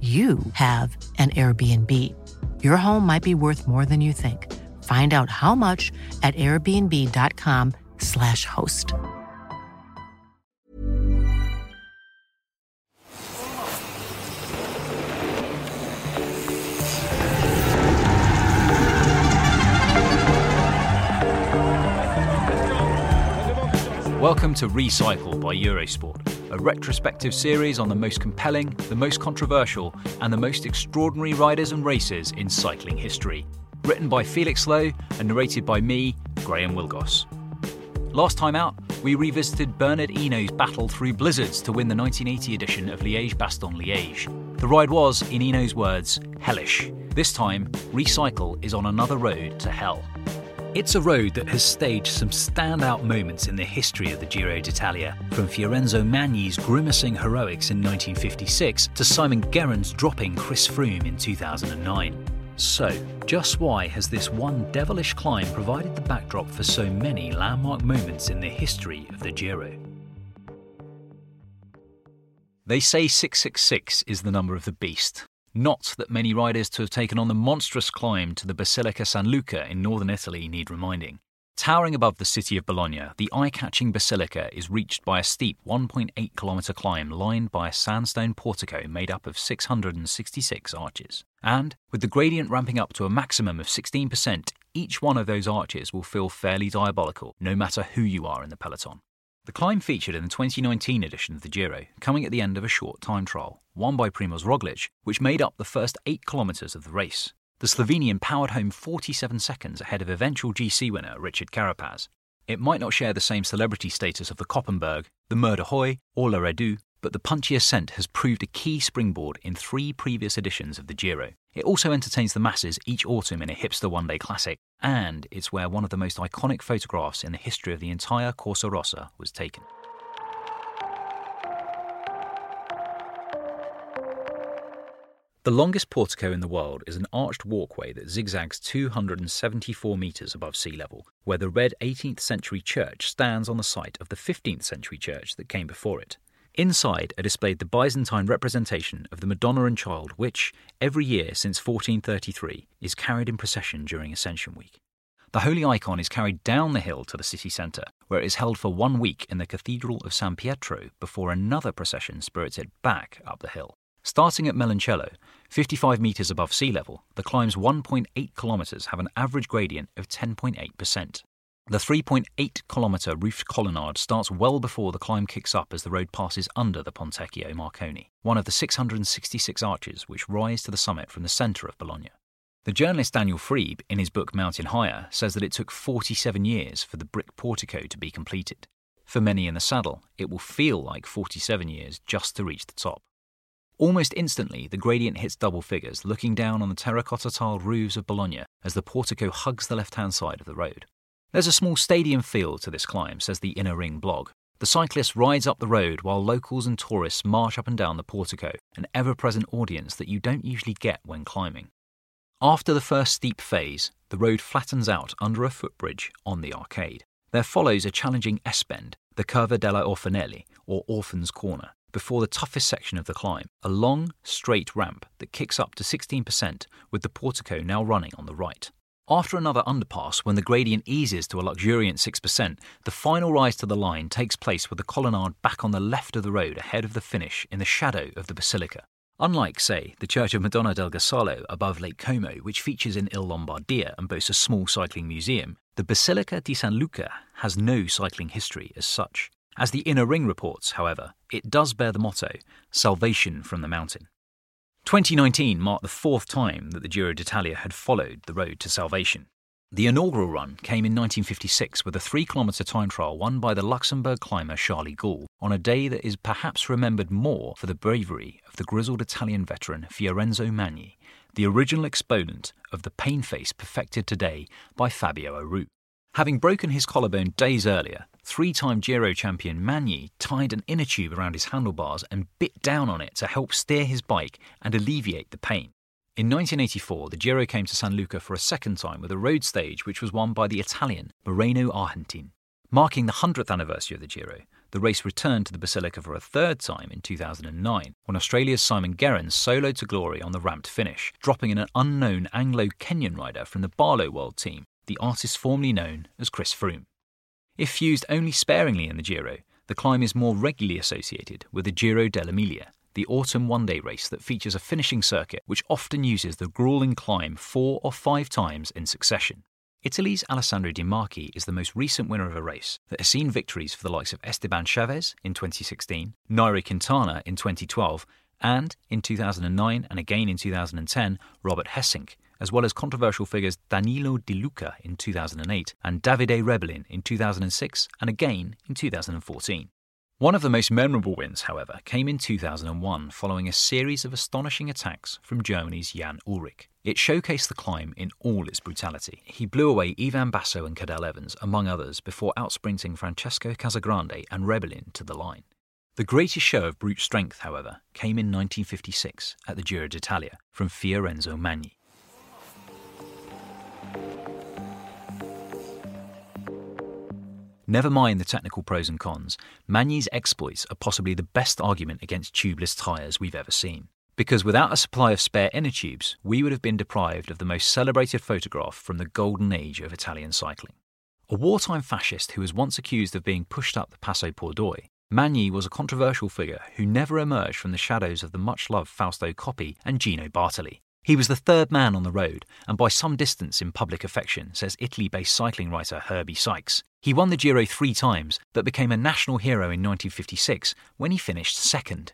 you have an Airbnb. Your home might be worth more than you think. Find out how much at airbnb.com/slash host. Welcome to Recycle by Eurosport, a retrospective series on the most compelling, the most controversial, and the most extraordinary riders and races in cycling history. Written by Felix Lowe and narrated by me, Graham Willgoss. Last time out, we revisited Bernard Hinault's battle through blizzards to win the 1980 edition of Liège Bastogne Liège. The ride was, in Hinault's words, hellish. This time, Recycle is on another road to hell. It's a road that has staged some standout moments in the history of the Giro d'Italia, from Fiorenzo Magni's grimacing heroics in 1956 to Simon Gerrans dropping Chris Froome in 2009. So, just why has this one devilish climb provided the backdrop for so many landmark moments in the history of the Giro? They say 666 is the number of the beast, not that many riders to have taken on the monstrous climb to the Basilica San Luca in northern Italy need reminding. Towering above the city of Bologna, the eye catching basilica is reached by a steep 1.8 kilometre climb lined by a sandstone portico made up of 666 arches. And, with the gradient ramping up to a maximum of 16%, each one of those arches will feel fairly diabolical, no matter who you are in the peloton. The climb featured in the 2019 edition of the Giro, coming at the end of a short time trial, won by Primoz Roglic, which made up the first 8 kilometres of the race. The Slovenian powered home 47 seconds ahead of eventual GC winner Richard Carapaz. It might not share the same celebrity status of the Koppenberg, the Mur de Huy, or La Redoute, but the punchy ascent has proved a key springboard in three previous editions of the Giro. It also entertains the masses each autumn in a hipster one day classic, and it's where one of the most iconic photographs in the history of the entire Corsa Rosa was taken. The longest portico in the world is an arched walkway that zigzags 274 metres above sea level, where the red 18th century church stands on the site of the 15th century church that came before it. Inside are displayed the Byzantine representation of the Madonna and Child, which, every year since 1433, is carried in procession during Ascension Week. The holy icon is carried down the hill to the city centre, where it is held for one week in the Cathedral of San Pietro before another procession spirits it back up the hill. Starting at Meloncello, 55 metres above sea level, the climb's 1.8 kilometres have an average gradient of 10.8%. The 3.8 kilometre roofed colonnade starts well before the climb kicks up as the road passes under the Pontecchio Marconi, one of the 666 arches which rise to the summit from the centre of Bologna. The journalist Daniel Friebe, in his book Mountain Higher, says that it took 47 years for the brick portico to be completed. For many in the saddle, it will feel like 47 years just to reach the top. Almost instantly, the gradient hits double figures, looking down on the terracotta tiled roofs of Bologna as the portico hugs the left hand side of the road. There's a small stadium feel to this climb, says the Inner Ring blog. The cyclist rides up the road while locals and tourists march up and down the portico, an ever present audience that you don't usually get when climbing. After the first steep phase, the road flattens out under a footbridge on the arcade. There follows a challenging S bend, the Curva della Orfanelli, or Orphan's Corner, before the toughest section of the climb, a long, straight ramp that kicks up to 16%, with the portico now running on the right. After another underpass, when the gradient eases to a luxuriant 6%, the final rise to the line takes place with the colonnade back on the left of the road ahead of the finish in the shadow of the basilica. Unlike, say, the Church of Madonna del Ghisallo above Lake Como, which features in Il Lombardia and boasts a small cycling museum, the Basilica di San Luca has no cycling history as such. As the Inner Ring reports, however, it does bear the motto Salvation from the Mountain. 2019 marked the fourth time that the Giro d'Italia had followed the road to salvation. The inaugural run came in 1956 with a three kilometre time trial won by the Luxembourg climber Charly Gaul on a day that is perhaps remembered more for the bravery of the grizzled Italian veteran Fiorenzo Magni, the original exponent of the pain face perfected today by Fabio Aru. Having broken his collarbone days earlier, three time Giro champion Magni tied an inner tube around his handlebars and bit down on it to help steer his bike and alleviate the pain. In 1984, the Giro came to San Luca for a second time with a road stage which was won by the Italian Moreno Argentin. Marking the 100th anniversary of the Giro, the race returned to the Basilica for a third time in 2009 when Australia's Simon Gerrans soloed to glory on the ramped finish, dropping in an unknown Anglo Kenyan rider from the Barloworld team the artist formerly known as Chris Froome. If used only sparingly in the Giro, the climb is more regularly associated with the Giro dell'Emilia, the autumn one day race that features a finishing circuit which often uses the grueling climb four or five times in succession. Italy's Alessandro De Marchi is the most recent winner of a race that has seen victories for the likes of Esteban Chaves in 2016, Nairo Quintana in 2012, and in 2009 and again in 2010, Robert Gesink, as well as controversial figures Danilo Di Luca in 2008 and Davide Rebellin in 2006 and again in 2014. One of the most memorable wins, however, came in 2001 following a series of astonishing attacks from Germany's Jan Ullrich. It showcased the climb in all its brutality. He blew away Ivan Basso and Cadel Evans, among others, before outsprinting Francesco Casagrande and Rebellin to the line. The greatest show of brute strength, however, came in 1956 at the Giro d'Italia from Fiorenzo Magni. Never mind the technical pros and cons, Magni's exploits are possibly the best argument against tubeless tyres we've ever seen. Because without a supply of spare inner tubes, we would have been deprived of the most celebrated photograph from the golden age of Italian cycling. A wartime fascist who was once accused of being pushed up the Passo Pordoi, Magni was a controversial figure who never emerged from the shadows of the much loved Fausto Coppi and Gino Bartali. He was the third man on the road, and by some distance in public affection, says Italy based cycling writer Herbie Sykes. He won the Giro three times, but became a national hero in 1956 when he finished second.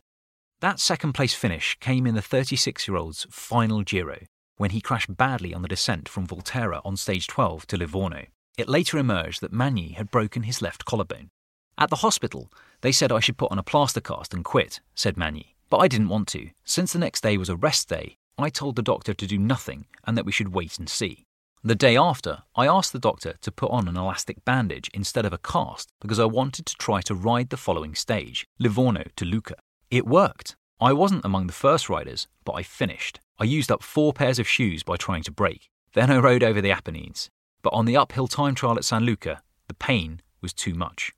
That second place finish came in the 36 year old's final Giro, when he crashed badly on the descent from Volterra on stage 12 to Livorno. It later emerged that Magni had broken his left collarbone. At the hospital, they said I should put on a plaster cast and quit, said Magni. But I didn't want to. Since the next day was a rest day, I told the doctor to do nothing and that we should wait and see. The day after, I asked the doctor to put on an elastic bandage instead of a cast because I wanted to try to ride the following stage, Livorno to Lucca. It worked. I wasn't among the first riders, but I finished. I used up four pairs of shoes by trying to brake. Then I rode over the Apennines. But on the uphill time trial at San Luca, the pain was too much.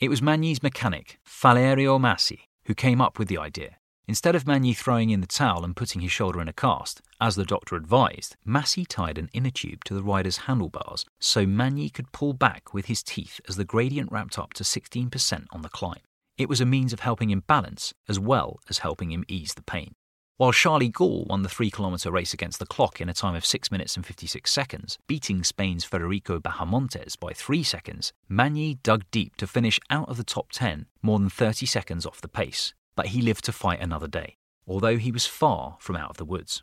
It was Magni's mechanic, Valerio Massi, who came up with the idea. Instead of Magni throwing in the towel and putting his shoulder in a cast, as the doctor advised, Massi tied an inner tube to the rider's handlebars so Magni could pull back with his teeth as the gradient ramped up to 16% on the climb. It was a means of helping him balance as well as helping him ease the pain. While Charly Gaul won the three kilometre race against the clock in a time of 6 minutes and 56 seconds, beating Spain's Federico Bahamontes by 3 seconds, Magni dug deep to finish out of the top 10, more than 30 seconds off the pace but he lived to fight another day, although he was far from out of the woods.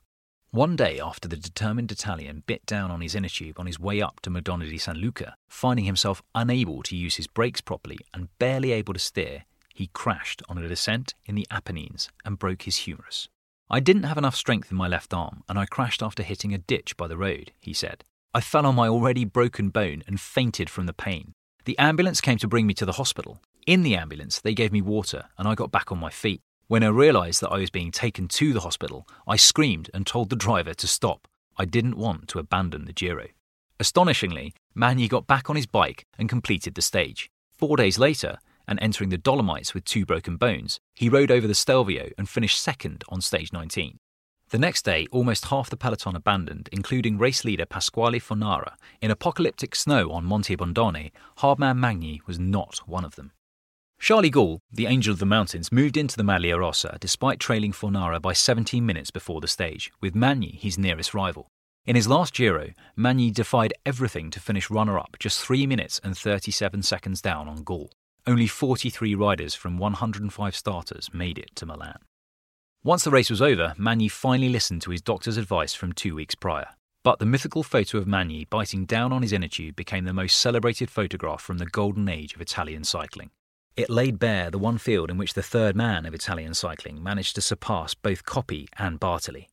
One day after the determined Italian bit down on his inner tube on his way up to Madonna di San Luca, finding himself unable to use his brakes properly and barely able to steer, he crashed on a descent in the Apennines and broke his humerus. I didn't have enough strength in my left arm and I crashed after hitting a ditch by the road, he said. I fell on my already broken bone and fainted from the pain. The ambulance came to bring me to the hospital, in the ambulance, they gave me water and I got back on my feet. When I realised that I was being taken to the hospital, I screamed and told the driver to stop. I didn't want to abandon the Giro. Astonishingly, Magni got back on his bike and completed the stage. Four days later, and entering the Dolomites with two broken bones, he rode over the Stelvio and finished second on stage 19. The next day, almost half the peloton abandoned, including race leader Pasquale Fornara. In apocalyptic snow on Monte Bondone, Hardman Magni was not one of them. Charles Gaul, the Angel of the Mountains, moved into the Maglia Rosa despite trailing Fornara by 17 minutes before the stage, with Magni his nearest rival. In his last Giro, Magni defied everything to finish runner up just 3 minutes and 37 seconds down on Gaul. Only 43 riders from 105 starters made it to Milan. Once the race was over, Magni finally listened to his doctor's advice from two weeks prior. But the mythical photo of Magni biting down on his inner tube became the most celebrated photograph from the golden age of Italian cycling. It laid bare the one field in which the third man of Italian cycling managed to surpass both Coppi and Bartali.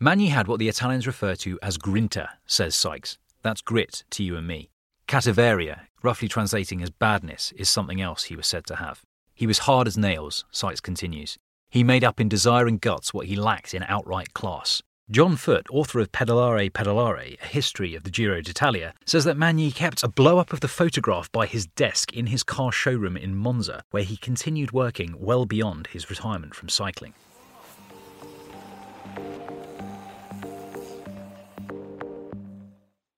Magni had what the Italians refer to as grinta, says Sykes. That's grit to you and me. Cattiveria, roughly translating as badness, is something else he was said to have. He was hard as nails, Sykes continues. He made up in desire and guts what he lacked in outright class. John Foot, author of Pedalare Pedalare, a history of the Giro d'Italia, says that Magni kept a blow up of the photograph by his desk in his car showroom in Monza, where he continued working well beyond his retirement from cycling.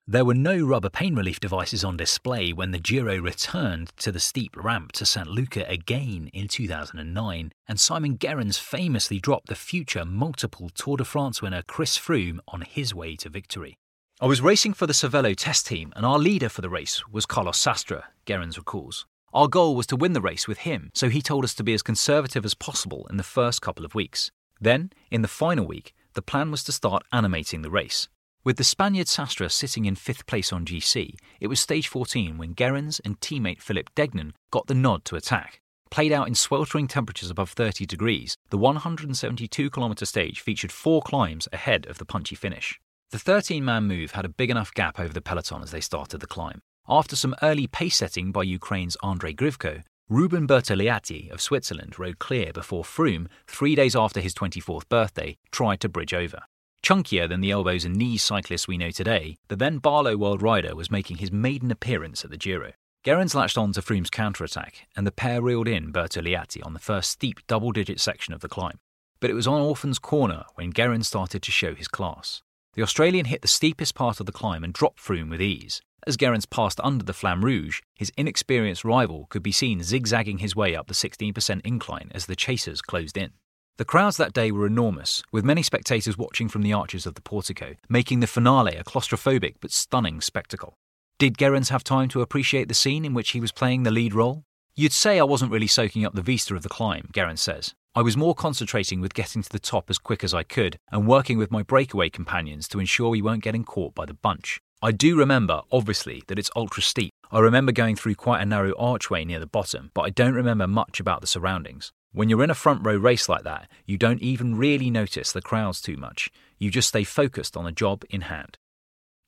There were no rubber pain relief devices on display when the Giro returned to the steep ramp to St. Luca again in 2009, and Simon Gerrans famously dropped the future multiple Tour de France winner Chris Froome on his way to victory. I was racing for the Cervelo test team, and our leader for the race was Carlos Sastre, Gerrans recalls. Our goal was to win the race with him, so he told us to be as conservative as possible in the first couple of weeks. Then, in the final week, the plan was to start animating the race. With the Spaniard Sastre sitting in fifth place on GC, it was stage 14 when Gerrans and teammate Philip Deignan got the nod to attack. Played out in sweltering temperatures above 30 degrees, the 172 kilometre stage featured four climbs ahead of the punchy finish. The 13 man move had a big enough gap over the peloton as they started the climb. After some early pace setting by Ukraine's Andrei Grivko, Ruben Bertogliati of Switzerland rode clear before Froome, three days after his 24th birthday, tried to bridge over. Chunkier than the elbows and knees cyclists we know today, the then Barloworld Rider was making his maiden appearance at the Giro. Gerrans latched on to Froome's counterattack, and the pair reeled in Bertogliati on the first steep double digit section of the climb. But it was on Orphan's corner when Gerrans started to show his class. The Australian hit the steepest part of the climb and dropped Froome with ease. As Gerrans passed under the Flamme Rouge, his inexperienced rival could be seen zigzagging his way up the 16% incline as the chasers closed in. The crowds that day were enormous, with many spectators watching from the arches of the portico, making the finale a claustrophobic but stunning spectacle. Did Gerrans have time to appreciate the scene in which he was playing the lead role? You'd say I wasn't really soaking up the vista of the climb, Gerrans says. I was more concentrating with getting to the top as quick as I could and working with my breakaway companions to ensure we weren't getting caught by the bunch. I do remember, obviously, that it's ultra steep. I remember going through quite a narrow archway near the bottom, but I don't remember much about the surroundings. When you're in a front row race like that, you don't even really notice the crowds too much. You just stay focused on the job in hand.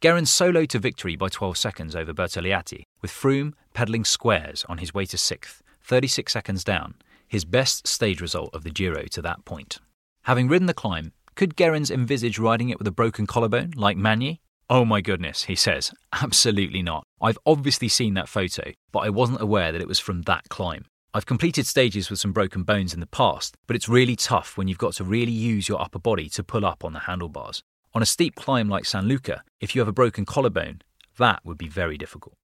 Gerrans soloed to victory by 12 seconds over Bertogliati, with Froome pedalling squares on his way to sixth, 36 seconds down, his best stage result of the Giro to that point. Having ridden the climb, could Gerrans envisage riding it with a broken collarbone like Magni? Oh my goodness, he says. Absolutely not. I've obviously seen that photo, but I wasn't aware that it was from that climb. I've completed stages with some broken bones in the past, but it's really tough when you've got to really use your upper body to pull up on the handlebars. On a steep climb like San Luca, if you have a broken collarbone, that would be very difficult.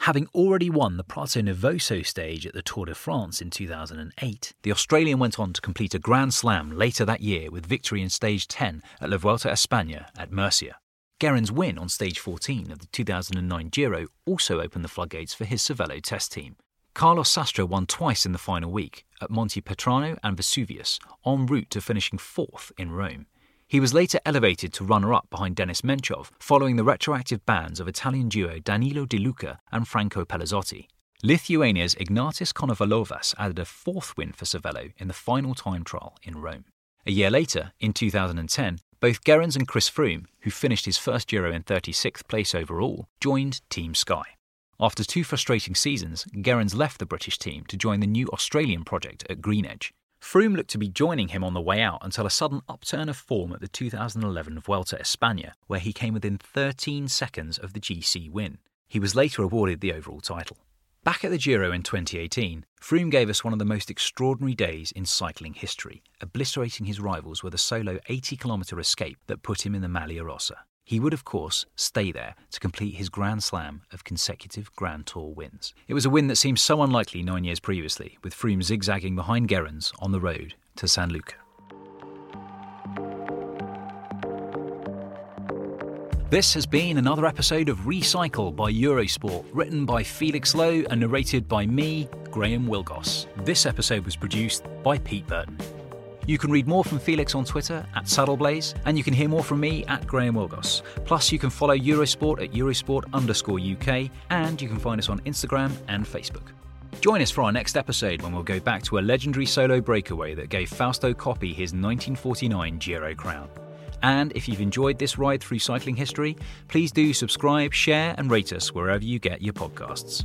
Having already won the Prato Nervoso stage at the Tour de France in 2008, the Australian went on to complete a Grand Slam later that year with victory in stage 10 at La Vuelta a España at Murcia. Gerrans' win on stage 14 of the 2009 Giro also opened the floodgates for his Cervelo test team, Carlos Sastre won twice in the final week at Monte Petrano and Vesuvius, en route to finishing fourth in Rome. He was later elevated to runner up behind Denis Menchov following the retroactive bans of Italian duo Danilo Di Luca and Franco Pellizotti. Lithuania's Ignatas Konovalovas added a fourth win for Cervelo in the final time trial in Rome. A year later, in 2010, both Gerrans and Chris Froome, who finished his first Giro in 36th place overall, joined Team Sky. After two frustrating seasons, Gerrans left the British team to join the new Australian project at Greenedge. Froome looked to be joining him on the way out until a sudden upturn of form at the 2011 Vuelta España, where he came within 13 seconds of the GC win. He was later awarded the overall title. Back at the Giro in 2018, Froome gave us one of the most extraordinary days in cycling history, obliterating his rivals with a solo 80 kilometre escape that put him in the Maglia Rosa. He would, of course, stay there to complete his Grand Slam of consecutive Grand Tour wins. It was a win that seemed so unlikely nine years previously, with Froome zigzagging behind Gerrans on the road to San Luca. This has been another episode of Recycle by Eurosport, written by Felix Lowe and narrated by me, Graham Willgoss. This episode was produced by Pete Burton. You can read more from Felix on Twitter at Saddleblaze, and you can hear more from me at Graham Willgoss. Plus, you can follow Eurosport at Eurosport underscore UK, and you can find us on Instagram and Facebook. Join us for our next episode when we'll go back to a legendary solo breakaway that gave Fausto Coppi his 1949 Giro crown. And if you've enjoyed this ride through cycling history, please do subscribe, share, and rate us wherever you get your podcasts.